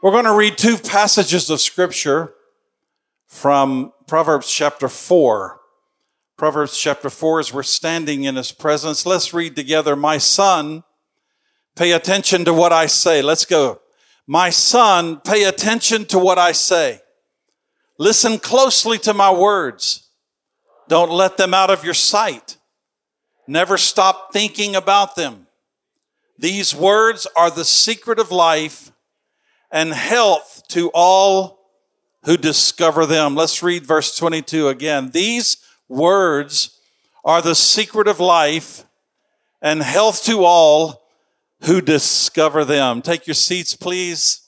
We're going to read two passages of scripture from Proverbs chapter 4. Proverbs chapter 4, as we're standing in his presence, let's read together. My son, pay attention to what I say. Let's go. My son, pay attention to what I say. Listen closely to my words. Don't let them out of your sight. Never stop thinking about them. These words are the secret of life and health to all who discover them. Let's read verse 22 again. These words are the secret of life and health to all who discover them. Take your seats, please.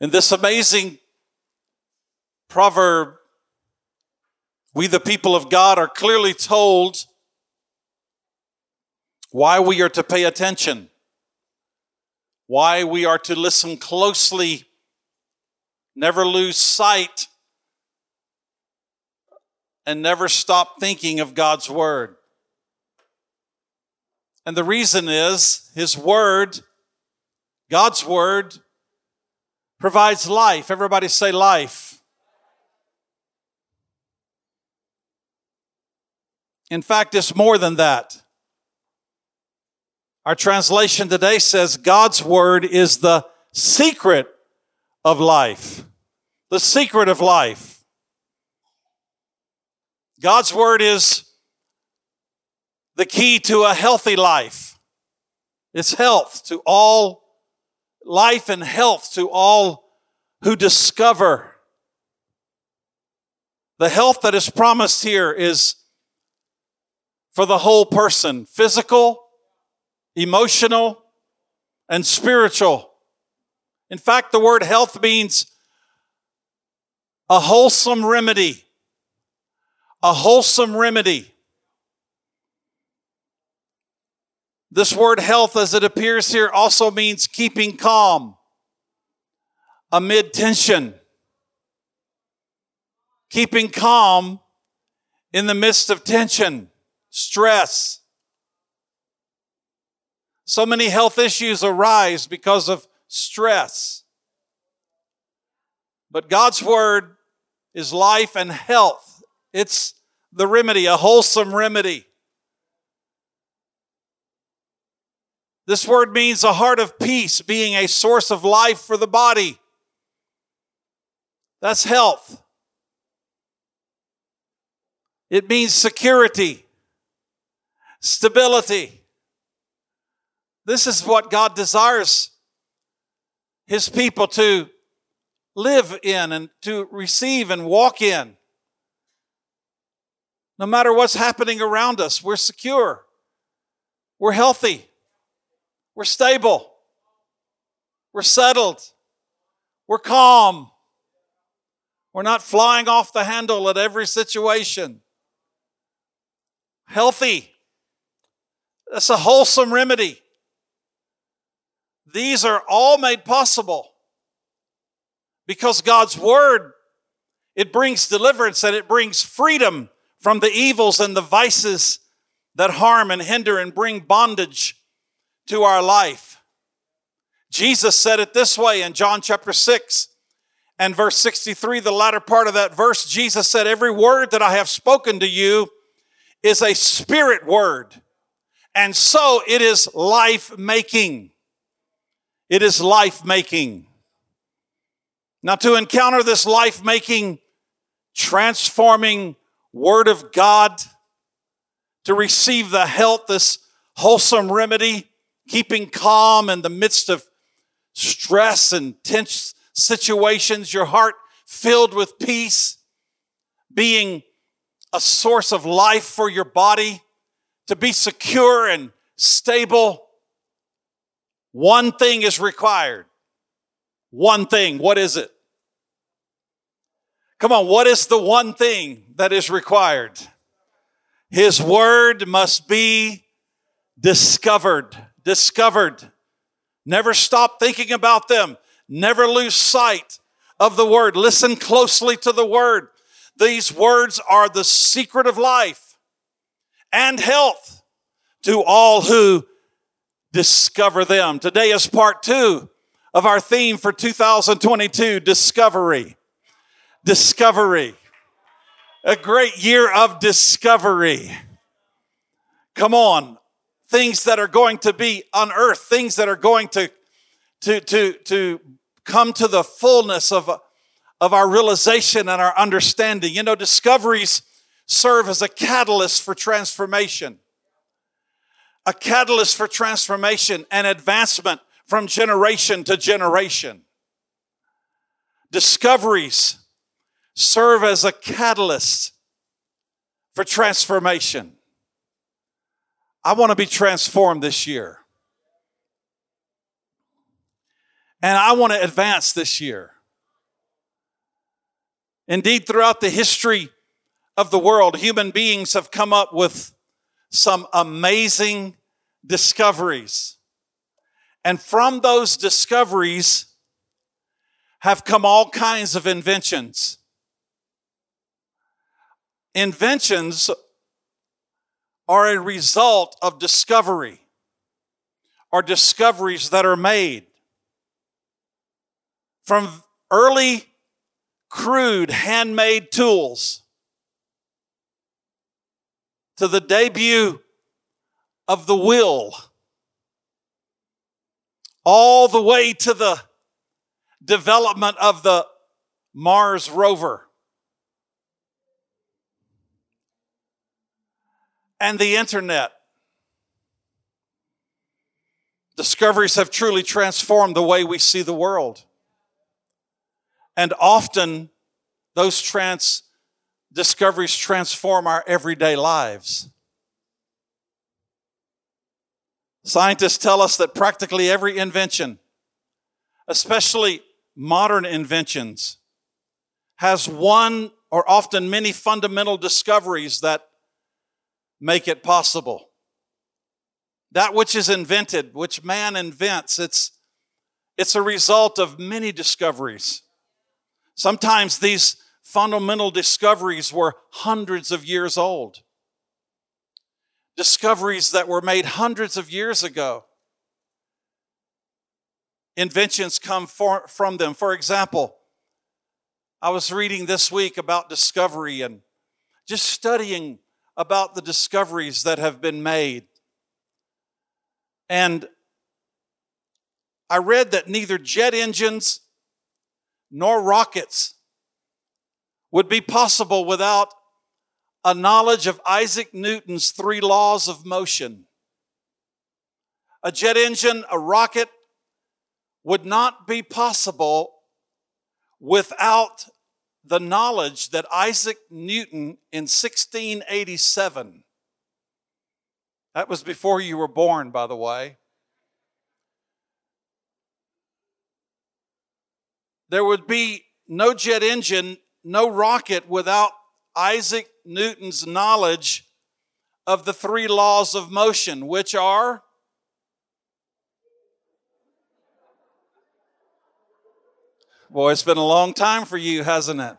In this amazing proverb, we, the people of God, are clearly told why we are to pay attention, why we are to listen closely, never lose sight, and never stop thinking of God's Word. And the reason is His Word, God's Word, provides life. Everybody say life. In fact, it's more than that. Our translation today says God's word is the secret of life. The secret of life. God's word is the key to a healthy life. It's health to all, life and health to all who discover. The health that is promised here is for the whole person physical, emotional, and spiritual. In fact, the word health means a wholesome remedy. A wholesome remedy. This word health, as it appears here, also means keeping calm amid tension. Keeping calm in the midst of tension stress. So many health issues arise because of stress. But God's Word is life and health. It's the remedy, a wholesome remedy. This word means a heart of peace being a source of life for the body. That's health. It means security stability. This is what God desires His people to live in and to receive and walk in. No matter what's happening around us, we're secure, we're healthy, we're stable, we're settled, we're calm. We're not flying off the handle at every situation. Healthy. That's a wholesome remedy. These are all made possible because God's word it brings deliverance and it brings freedom from the evils and the vices that harm and hinder and bring bondage to our life. Jesus said it this way in John chapter 6 and verse 63, the latter part of that verse, Jesus said, Every word that I have spoken to you is a spirit word and so it is life making. It is life making. Now, to encounter this life making, transforming Word of God, to receive the health, this wholesome remedy, keeping calm in the midst of stress and tense situations, your heart filled with peace, being a source of life for your body to be secure and stable, one thing is required. One thing. What is it? Come on, what is the one thing that is required? His word must be discovered. Discovered. Never stop thinking about them. Never lose sight of the word. Listen closely to the word. These words are the secret of life and health to all who discover them. Today is part two of our theme for 2022 discovery. Discovery. A great year of discovery. Come on. Things that are going to be unearthed, things that are going to, to, to, to come to the fullness of, of our realization and our understanding. You know, discoveries serve as a catalyst for transformation a catalyst for transformation and advancement from generation to generation. Discoveries serve as a catalyst for transformation. I want to be transformed this year. And I want to advance this year. Indeed, throughout the history of the world, human beings have come up with some amazing discoveries. And from those discoveries have come all kinds of inventions. Inventions are a result of discovery, or discoveries that are made. From early, crude, handmade tools to the debut of the will, all the way to the development of the Mars rover. And the internet. Discoveries have truly transformed the way we see the world. And often those trans discoveries transform our everyday lives. Scientists tell us that practically every invention, especially modern inventions, has one or often many fundamental discoveries that make it possible. That which is invented, which man invents, it's, it's a result of many discoveries. Sometimes these fundamental discoveries were hundreds of years old discoveries that were made hundreds of years ago. Inventions come for, from them. For example, I was reading this week about discovery and just studying about the discoveries that have been made. And I read that neither jet engines nor rockets would be possible without a knowledge of Isaac Newton's three laws of motion. A jet engine, a rocket would not be possible without the knowledge that Isaac Newton in 1687, that was before you were born, by the way, there would be no jet engine, no rocket without Isaac Newton's knowledge of the three laws of motion, which are Boy, it's been a long time for you, hasn't it?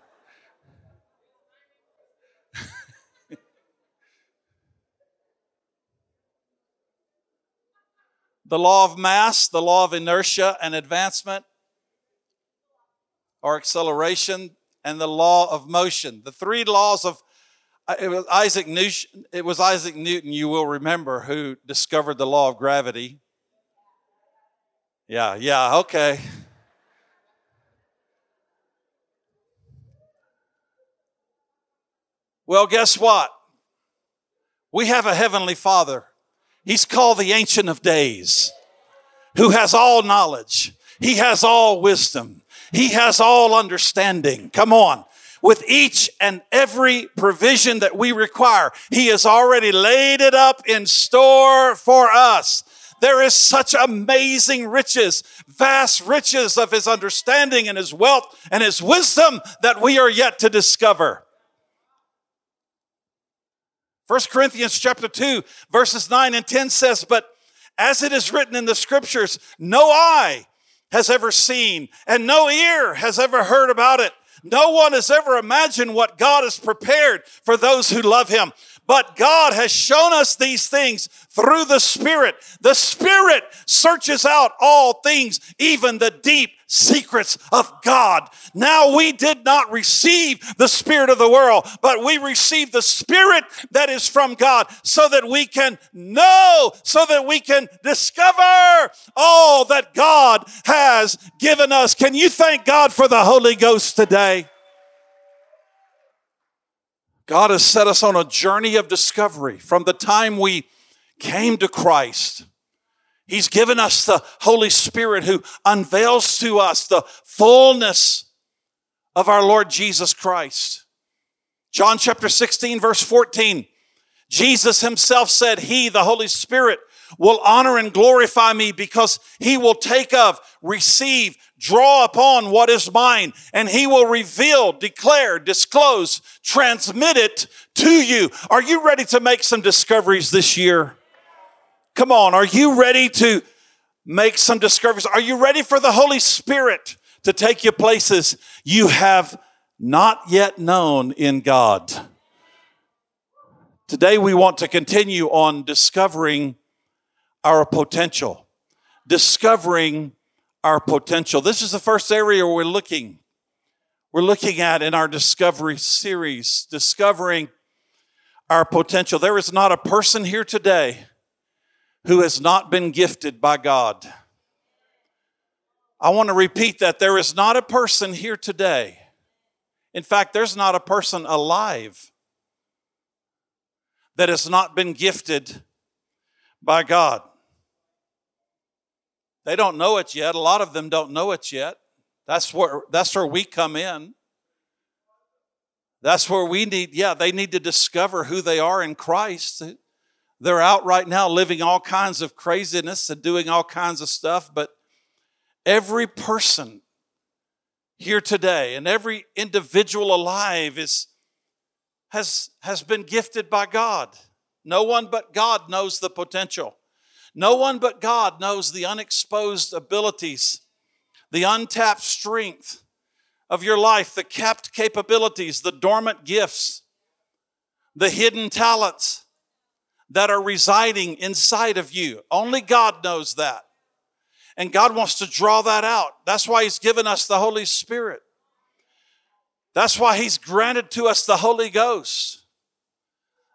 the law of mass, the law of inertia and advancement or acceleration, and the law of motion. The three laws of uh, it was Isaac Newton, it was Isaac Newton, you will remember, who discovered the law of gravity. Yeah, yeah, okay. Well, guess what? We have a heavenly Father. He's called the Ancient of Days, who has all knowledge. He has all wisdom. He has all understanding. Come on. With each and every provision that we require, He has already laid it up in store for us. There is such amazing riches, vast riches of His understanding and His wealth and His wisdom that we are yet to discover. 1 Corinthians chapter 2 verses 9 and 10 says, But as it is written in the scriptures, no eye has ever seen, and no ear has ever heard about it. No one has ever imagined what God has prepared for those who love Him. But God has shown us these things through the Spirit. The Spirit searches out all things, even the deep secrets of God. Now we did not receive the Spirit of the world, but we received the Spirit that is from God so that we can know, so that we can discover all that God has given us. Can you thank God for the Holy Ghost today? God has set us on a journey of discovery from the time we came to Christ. He's given us the Holy Spirit who unveils to us the fullness of our Lord Jesus Christ. John chapter 16, verse 14. Jesus himself said, He, the Holy Spirit, will honor and glorify me because he will take of, receive, draw upon what is mine, and he will reveal, declare, disclose, transmit it to you. Are you ready to make some discoveries this year? Come on, are you ready to make some discoveries? Are you ready for the Holy Spirit to take you places you have not yet known in God? Today we want to continue on discovering our potential. Discovering our potential. This is the first area we're looking. We're looking at in our discovery series, discovering our potential. There is not a person here today who has not been gifted by God. I want to repeat that. There is not a person here today. In fact, there's not a person alive that has not been gifted by God. They don't know it yet. A lot of them don't know it yet. That's where that's where we come in. That's where we need, yeah, they need to discover who they are in Christ. They're out right now living all kinds of craziness and doing all kinds of stuff, but every person here today and every individual alive is has has been gifted by God. No one but God knows the potential. No one but God knows the unexposed abilities, the untapped strength of your life, the capped capabilities, the dormant gifts, the hidden talents that are residing inside of you. Only God knows that. And God wants to draw that out. That's why He's given us the Holy Spirit. That's why He's granted to us the Holy Ghost.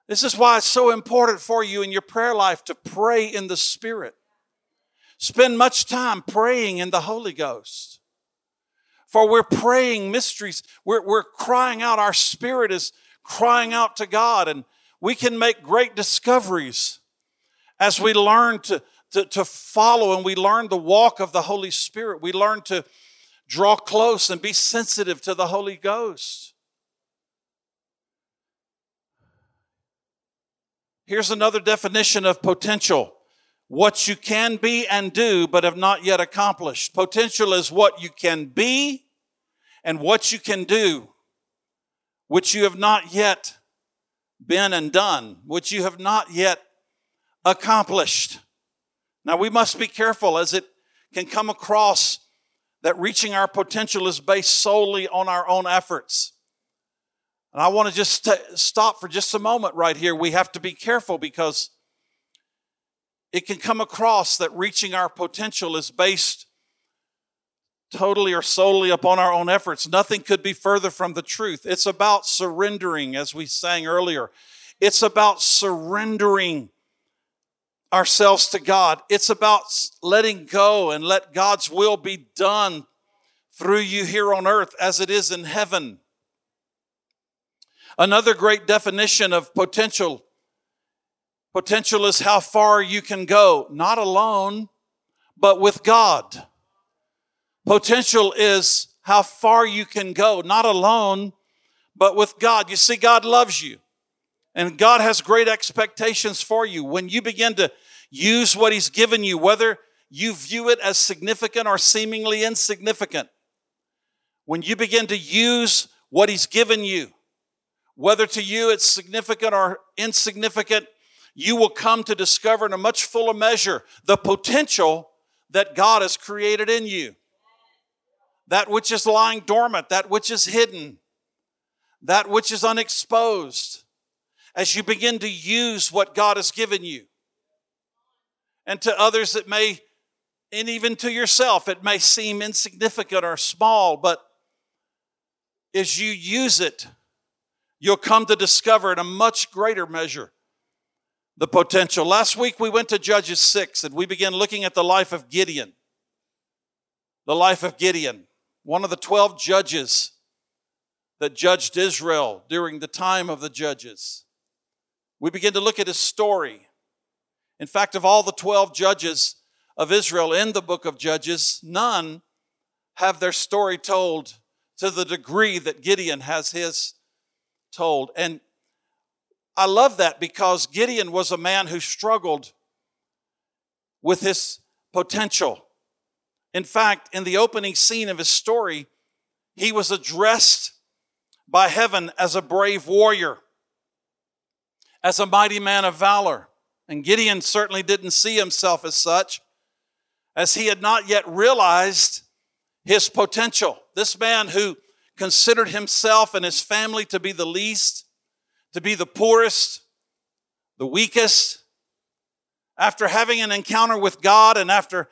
This is why it's so important for you in your prayer life to pray in the Spirit. Spend much time praying in the Holy Ghost. For we're praying mysteries. We're, we're crying out. Our spirit is crying out to God, and we can make great discoveries as we learn to, to, to follow and we learn the walk of the Holy Spirit. We learn to draw close and be sensitive to the Holy Ghost. Here's another definition of potential what you can be and do, but have not yet accomplished. Potential is what you can be and what you can do, which you have not yet been and done, which you have not yet accomplished. Now, we must be careful as it can come across that reaching our potential is based solely on our own efforts. And I want to just st- stop for just a moment right here. We have to be careful because it can come across that reaching our potential is based totally or solely upon our own efforts. Nothing could be further from the truth. It's about surrendering, as we sang earlier. It's about surrendering ourselves to God. It's about letting go and let God's will be done through you here on earth as it is in heaven. Another great definition of potential potential is how far you can go, not alone, but with God. Potential is how far you can go, not alone, but with God. You see, God loves you, and God has great expectations for you. When you begin to use what He's given you, whether you view it as significant or seemingly insignificant, when you begin to use what He's given you, whether to you it's significant or insignificant, you will come to discover in a much fuller measure the potential that God has created in you. That which is lying dormant, that which is hidden, that which is unexposed. as you begin to use what God has given you. And to others, it may, and even to yourself, it may seem insignificant or small, but as you use it, you'll come to discover in a much greater measure the potential. Last week we went to Judges 6 and we began looking at the life of Gideon. The life of Gideon, one of the 12 judges that judged Israel during the time of the judges. We begin to look at his story. In fact, of all the 12 judges of Israel in the book of Judges, none have their story told to the degree that Gideon has his told. And I love that because Gideon was a man who struggled with his potential. In fact, in the opening scene of his story, he was addressed by heaven as a brave warrior, as a mighty man of valor. And Gideon certainly didn't see himself as such, as he had not yet realized his potential. This man who considered himself and his family to be the least, to be the poorest, the weakest, after having an encounter with God and after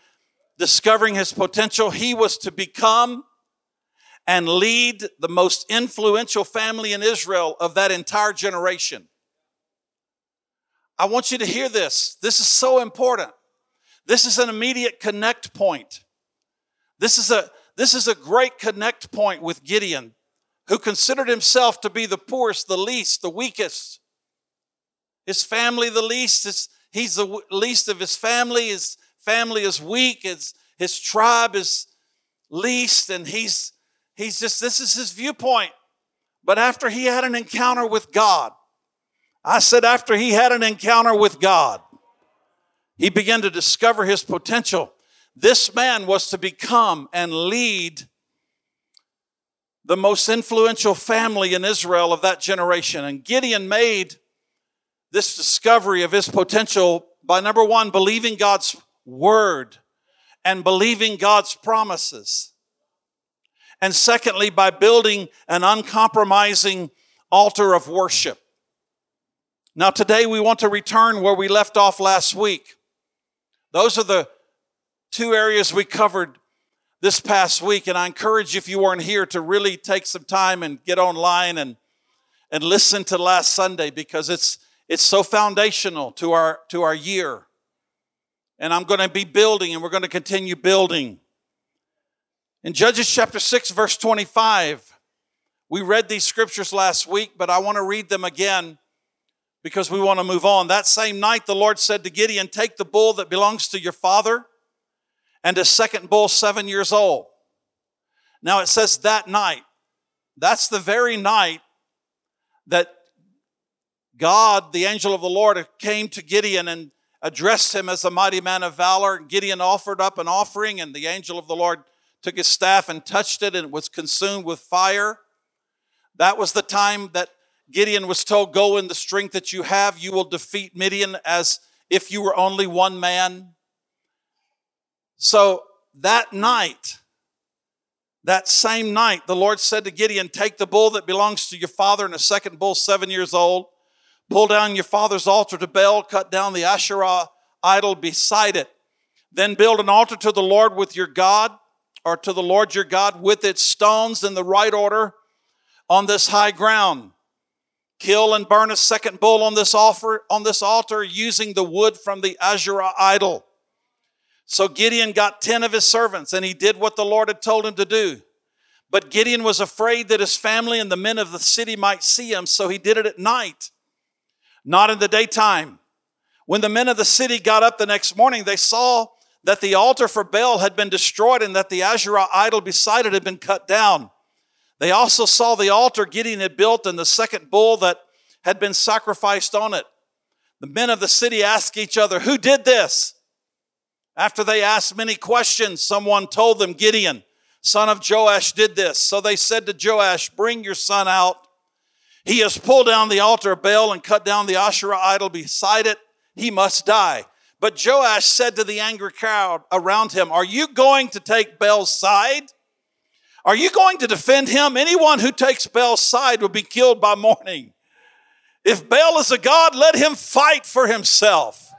discovering his potential, he was to become and lead the most influential family in Israel of that entire generation. I want you to hear this. This is so important. This is an immediate connect point. This is a, this is a great connect point with Gideon, who considered himself to be the poorest, the least, the weakest. His family, the least, is, he's the least of his family. His family is weak. His, his tribe is least, and he's he's just this is his viewpoint. But after he had an encounter with God, I said, after he had an encounter with God, he began to discover his potential. This man was to become and lead the most influential family in Israel of that generation. And Gideon made this discovery of his potential by number one, believing God's word and believing God's promises. And secondly, by building an uncompromising altar of worship. Now, today we want to return where we left off last week. Those are the two areas we covered this past week. And I encourage you, if you weren't here, to really take some time and get online and, and listen to last Sunday because it's, it's so foundational to our, to our year. And I'm going to be building and we're going to continue building. In Judges chapter 6, verse 25, we read these scriptures last week, but I want to read them again because we want to move on. That same night, the Lord said to Gideon, Take the bull that belongs to your father and a second bull seven years old. Now it says that night. That's the very night that God, the angel of the Lord, came to Gideon and addressed him as a mighty man of valor. Gideon offered up an offering, and the angel of the Lord took his staff and touched it, and it was consumed with fire. That was the time that Gideon was told, Go in the strength that you have, you will defeat Midian as if you were only one man. So that night, that same night, the Lord said to Gideon, Take the bull that belongs to your father and a second bull seven years old, pull down your father's altar to Baal, cut down the Asherah idol beside it. Then build an altar to the Lord with your God, or to the Lord your God with its stones in the right order on this high ground. Kill and burn a second bull on this offer on this altar using the wood from the Asherah idol. So Gideon got 10 of his servants and he did what the Lord had told him to do. But Gideon was afraid that his family and the men of the city might see him, so he did it at night, not in the daytime. When the men of the city got up the next morning, they saw that the altar for Baal had been destroyed and that the Asherah idol beside it had been cut down. They also saw the altar Gideon had built and the second bull that had been sacrificed on it. The men of the city asked each other, Who did this? After they asked many questions, someone told them, Gideon, son of Joash, did this. So they said to Joash, Bring your son out. He has pulled down the altar of Baal and cut down the Asherah idol beside it. He must die. But Joash said to the angry crowd around him, Are you going to take Baal's side? Are you going to defend him? Anyone who takes Baal's side will be killed by morning. If Baal is a God, let him fight for himself.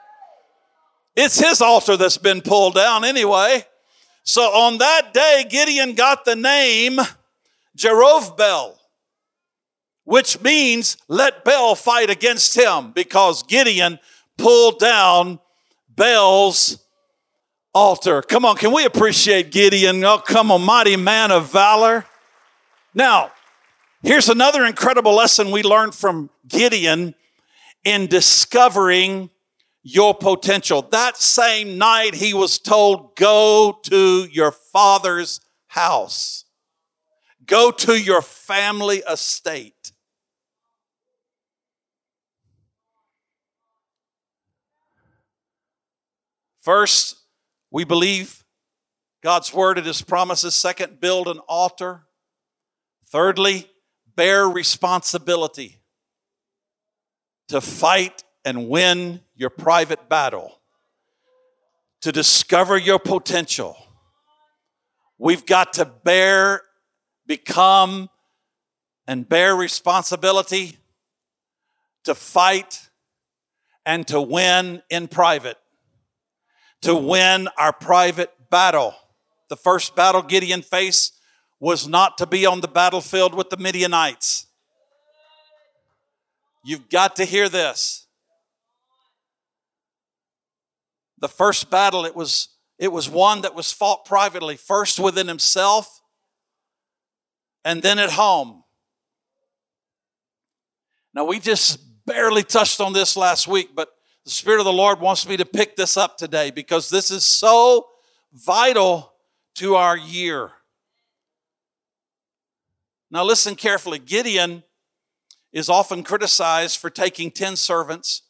It's his altar that's been pulled down anyway. So on that day, Gideon got the name Jerubbaal, which means let Baal fight against him because Gideon pulled down Baal's altar. Come on, can we appreciate Gideon? Oh, come on, mighty man of valor. Now, here's another incredible lesson we learned from Gideon in discovering your potential. That same night, he was told, Go to your father's house, go to your family estate. First, we believe God's word and his promises. Second, build an altar. Thirdly, bear responsibility to fight and win your private battle, to discover your potential. We've got to bear, become, and bear responsibility to fight and to win in private, to win our private battle. The first battle Gideon faced was not to be on the battlefield with the Midianites. You've got to hear this. the first battle, it was, it was one that was fought privately, first within himself and then at home. Now, we just barely touched on this last week, but the Spirit of the Lord wants me to pick this up today because this is so vital to our year. Now, listen carefully. Gideon is often criticized for taking 10 servants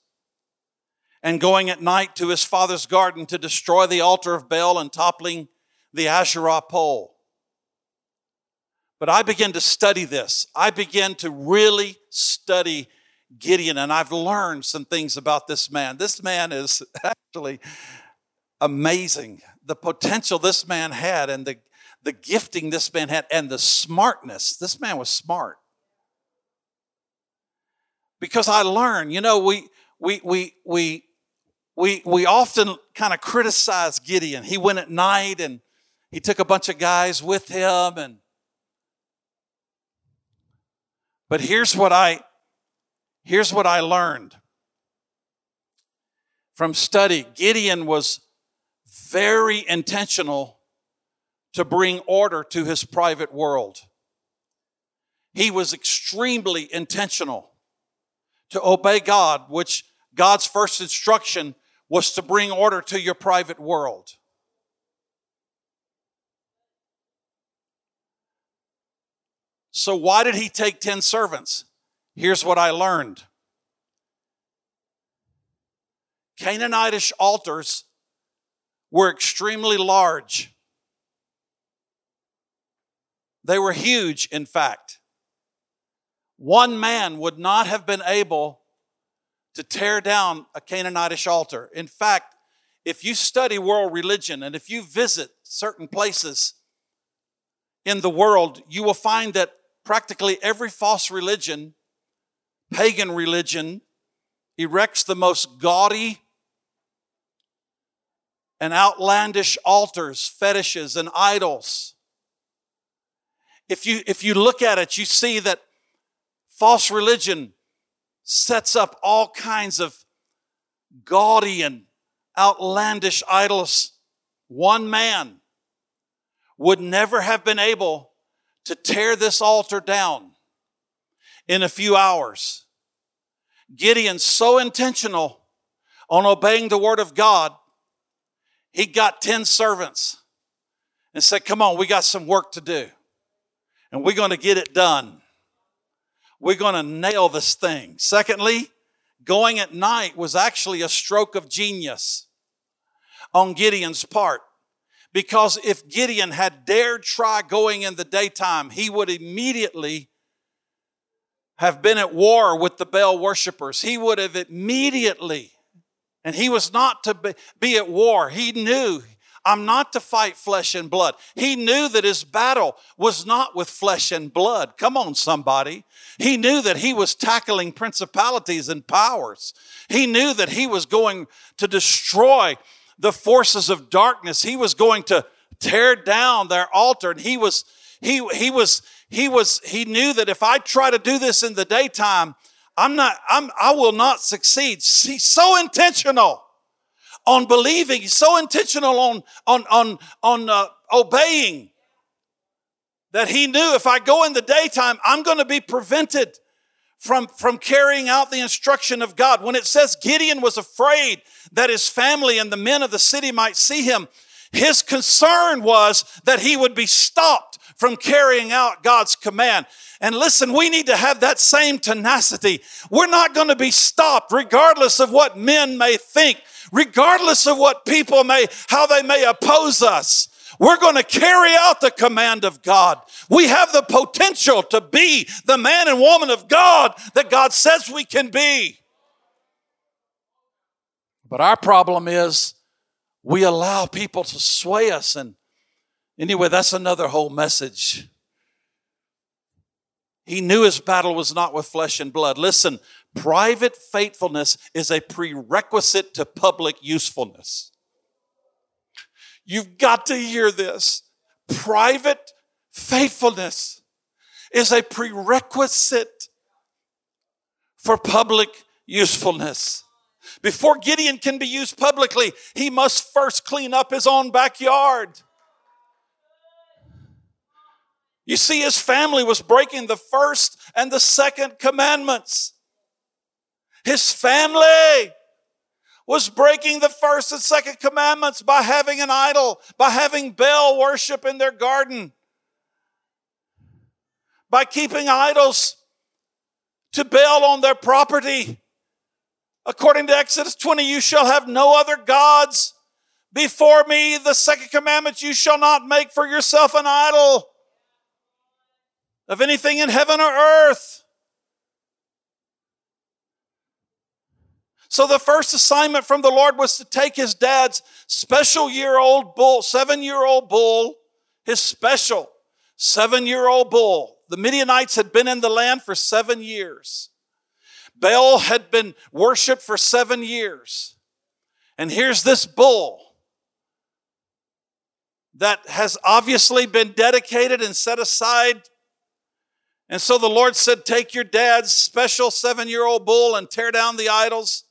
and going at night to his father's garden to destroy the altar of Baal and toppling the Asherah pole. But I began to study this. I began to really study Gideon, and I've learned some things about this man. This man is actually amazing. The potential this man had, and the, the gifting this man had, and the smartness. This man was smart. Because I learned, you know, we we we we we, we often kind of criticize Gideon. He went at night and he took a bunch of guys with him and but here's what I here's what I learned from study. Gideon was very intentional to bring order to his private world. He was extremely intentional to obey God, which God's first instruction was to bring order to your private world. So, why did he take 10 servants? Here's what I learned Canaanitish altars were extremely large. They were huge, in fact. One man would not have been able to tear down a Canaanitish altar. In fact, if you study world religion and if you visit certain places in the world, you will find that practically every false religion, pagan religion, erects the most gaudy and outlandish altars, fetishes, and idols. If you, if you look at it, you see that false religion sets up all kinds of gaudy and outlandish idols. One man would never have been able to tear this altar down in a few hours. Gideon's so intentional on obeying the word of God, he got 10 servants and said, Come on, we got some work to do. And we're going to get it done. We're going to nail this thing. Secondly, going at night was actually a stroke of genius on Gideon's part. Because if Gideon had dared try going in the daytime, he would immediately have been at war with the Baal worshippers. He would have immediately, and he was not to be, be at war. He knew, I'm not to fight flesh and blood. He knew that his battle was not with flesh and blood. Come on, somebody. He knew that he was tackling principalities and powers. He knew that he was going to destroy the forces of darkness. He was going to tear down their altar and he was he he was he was he knew that if I try to do this in the daytime, I'm not I'm I will not succeed. He's so intentional on believing. He's so intentional on on on on uh, obeying that he knew if I go in the daytime, I'm going to be prevented from, from carrying out the instruction of God. When it says Gideon was afraid that his family and the men of the city might see him, his concern was that he would be stopped from carrying out God's command. And listen, we need to have that same tenacity. We're not going to be stopped regardless of what men may think, regardless of what people may, how they may oppose us. We're going to carry out the command of God. We have the potential to be the man and woman of God that God says we can be. But our problem is we allow people to sway us. And anyway, that's another whole message. He knew his battle was not with flesh and blood. Listen, private faithfulness is a prerequisite to public usefulness. You've got to hear this. Private faithfulness is a prerequisite for public usefulness. Before Gideon can be used publicly, he must first clean up his own backyard. You see, his family was breaking the first and the second commandments. His family was breaking the first and second commandments by having an idol, by having Baal worship in their garden, by keeping idols to Baal on their property. According to Exodus 20, you shall have no other gods before me. The second commandment, you shall not make for yourself an idol of anything in heaven or earth. So the first assignment from the Lord was to take his dad's special year old bull, seven year old bull, his special seven year old bull. The Midianites had been in the land for seven years. Baal had been worshiped for seven years. And here's this bull that has obviously been dedicated and set aside. And so the Lord said, Take your dad's special seven year old bull and tear down the idols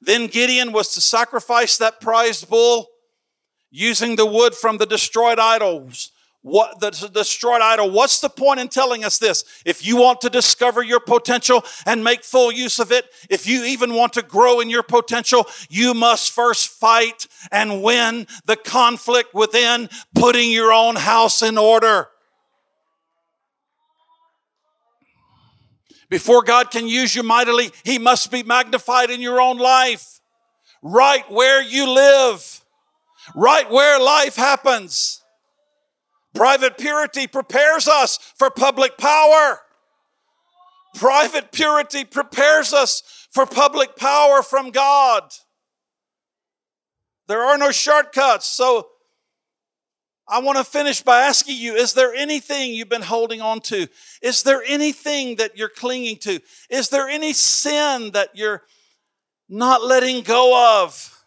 then Gideon was to sacrifice that prized bull using the wood from the destroyed idols. What the destroyed idol? What's the point in telling us this? If you want to discover your potential and make full use of it, if you even want to grow in your potential, you must first fight and win the conflict within putting your own house in order. Before God can use you mightily, He must be magnified in your own life, right where you live, right where life happens. Private purity prepares us for public power. Private purity prepares us for public power from God. There are no shortcuts. So I want to finish by asking you is there anything you've been holding on to? Is there anything that you're clinging to? Is there any sin that you're not letting go of?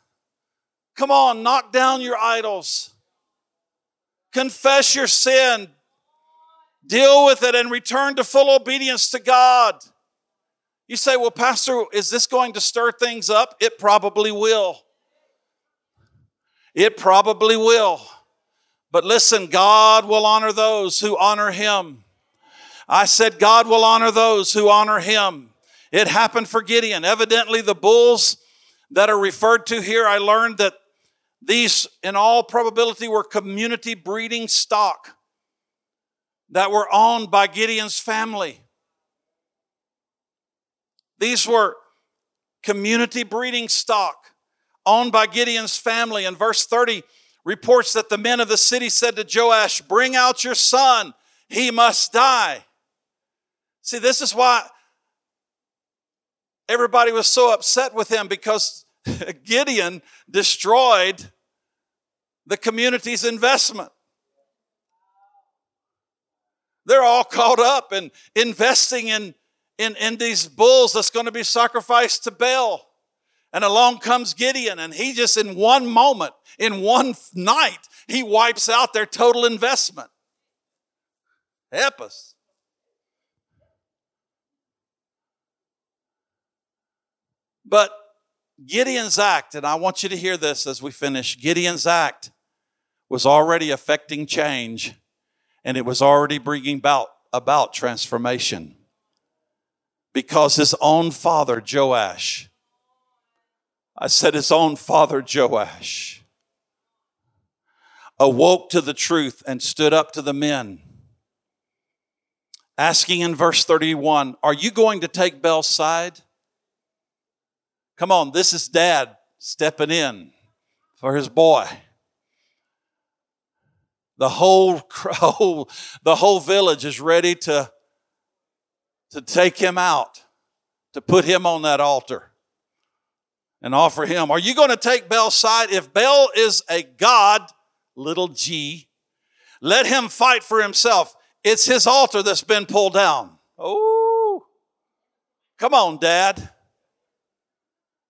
Come on, knock down your idols. Confess your sin. Deal with it and return to full obedience to God. You say, well, Pastor, is this going to stir things up? It probably will. It probably will. But listen, God will honor those who honor him. I said, God will honor those who honor him. It happened for Gideon. Evidently, the bulls that are referred to here, I learned that these, in all probability, were community breeding stock that were owned by Gideon's family. These were community breeding stock owned by Gideon's family. In verse 30, reports that the men of the city said to Joash, Bring out your son, he must die. See, this is why everybody was so upset with him because Gideon destroyed the community's investment. They're all caught up in investing in, in, in these bulls that's going to be sacrificed to Baal. And along comes Gideon, and he just in one moment, in one night, he wipes out their total investment. Help us. But Gideon's act, and I want you to hear this as we finish Gideon's act was already affecting change, and it was already bringing about, about transformation. Because his own father, Joash, I said his own father, Joash, awoke to the truth and stood up to the men, asking in verse 31 Are you going to take Baal's side? Come on, this is dad stepping in for his boy. The whole, whole, the whole village is ready to, to take him out, to put him on that altar and offer him. Are you going to take Baal's side? If Baal is a God, little g, let him fight for himself. It's his altar that's been pulled down. Oh, come on, Dad.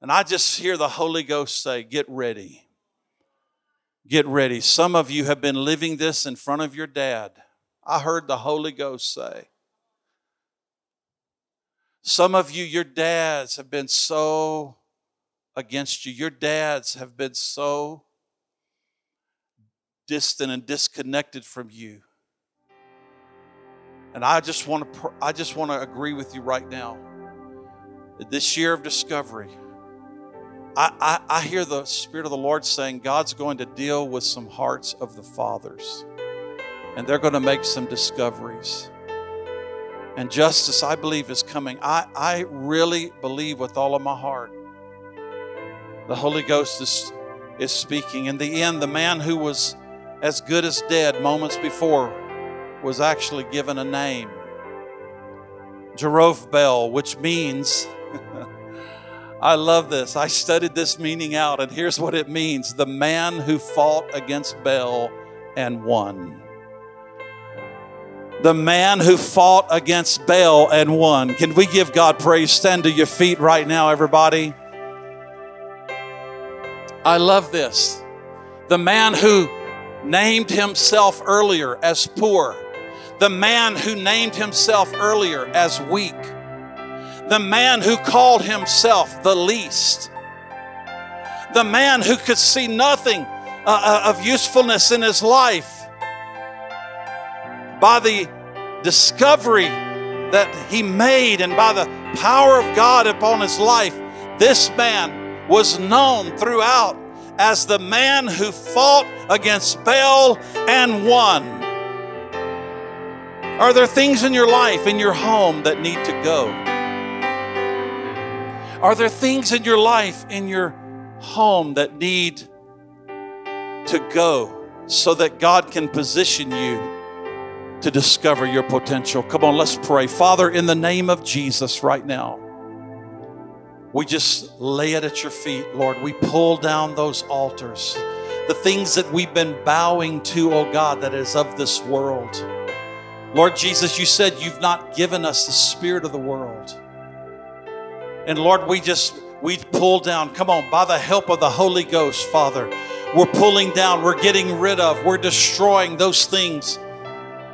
And I just hear the Holy Ghost say, Get ready. Get ready. Some of you have been living this in front of your dad. I heard the Holy Ghost say. Some of you, your dads have been so against you. Your dads have been so distant and disconnected from you. And I just want to I just want to agree with you right now. This year of discovery, I, I, I hear the Spirit of the Lord saying God's going to deal with some hearts of the fathers, and they're going to make some discoveries. And justice, I believe, is coming. I, I really believe with all of my heart. The Holy Ghost is, is speaking. In the end, the man who was as good as dead moments before was actually given a name Jerubbaal, which means I love this. I studied this meaning out, and here's what it means the man who fought against Baal and won. The man who fought against Baal and won. Can we give God praise? Stand to your feet right now, everybody. I love this. The man who named himself earlier as poor, the man who named himself earlier as weak. The man who called himself the least, the man who could see nothing uh, uh, of usefulness in his life, by the discovery that he made and by the power of God upon his life, this man was known throughout as the man who fought against Baal and won. Are there things in your life, in your home, that need to go? Are there things in your life, in your home, that need to go so that God can position you to discover your potential? Come on, let's pray. Father, in the name of Jesus, right now, we just lay it at your feet, Lord. We pull down those altars, the things that we've been bowing to, oh God, that is of this world. Lord Jesus, you said you've not given us the spirit of the world. And Lord, we just, we pull down, come on, by the help of the Holy Ghost, Father, we're pulling down, we're getting rid of, we're destroying those things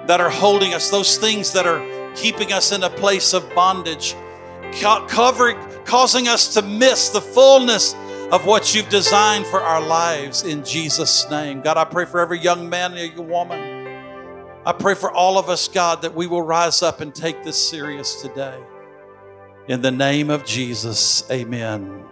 that are holding us, those things that are keeping us in a place of bondage, covering, causing us to miss the fullness of what you've designed for our lives in Jesus' name. God, I pray for every young man and young woman. I pray for all of us, God, that we will rise up and take this serious today. In the name of Jesus, amen.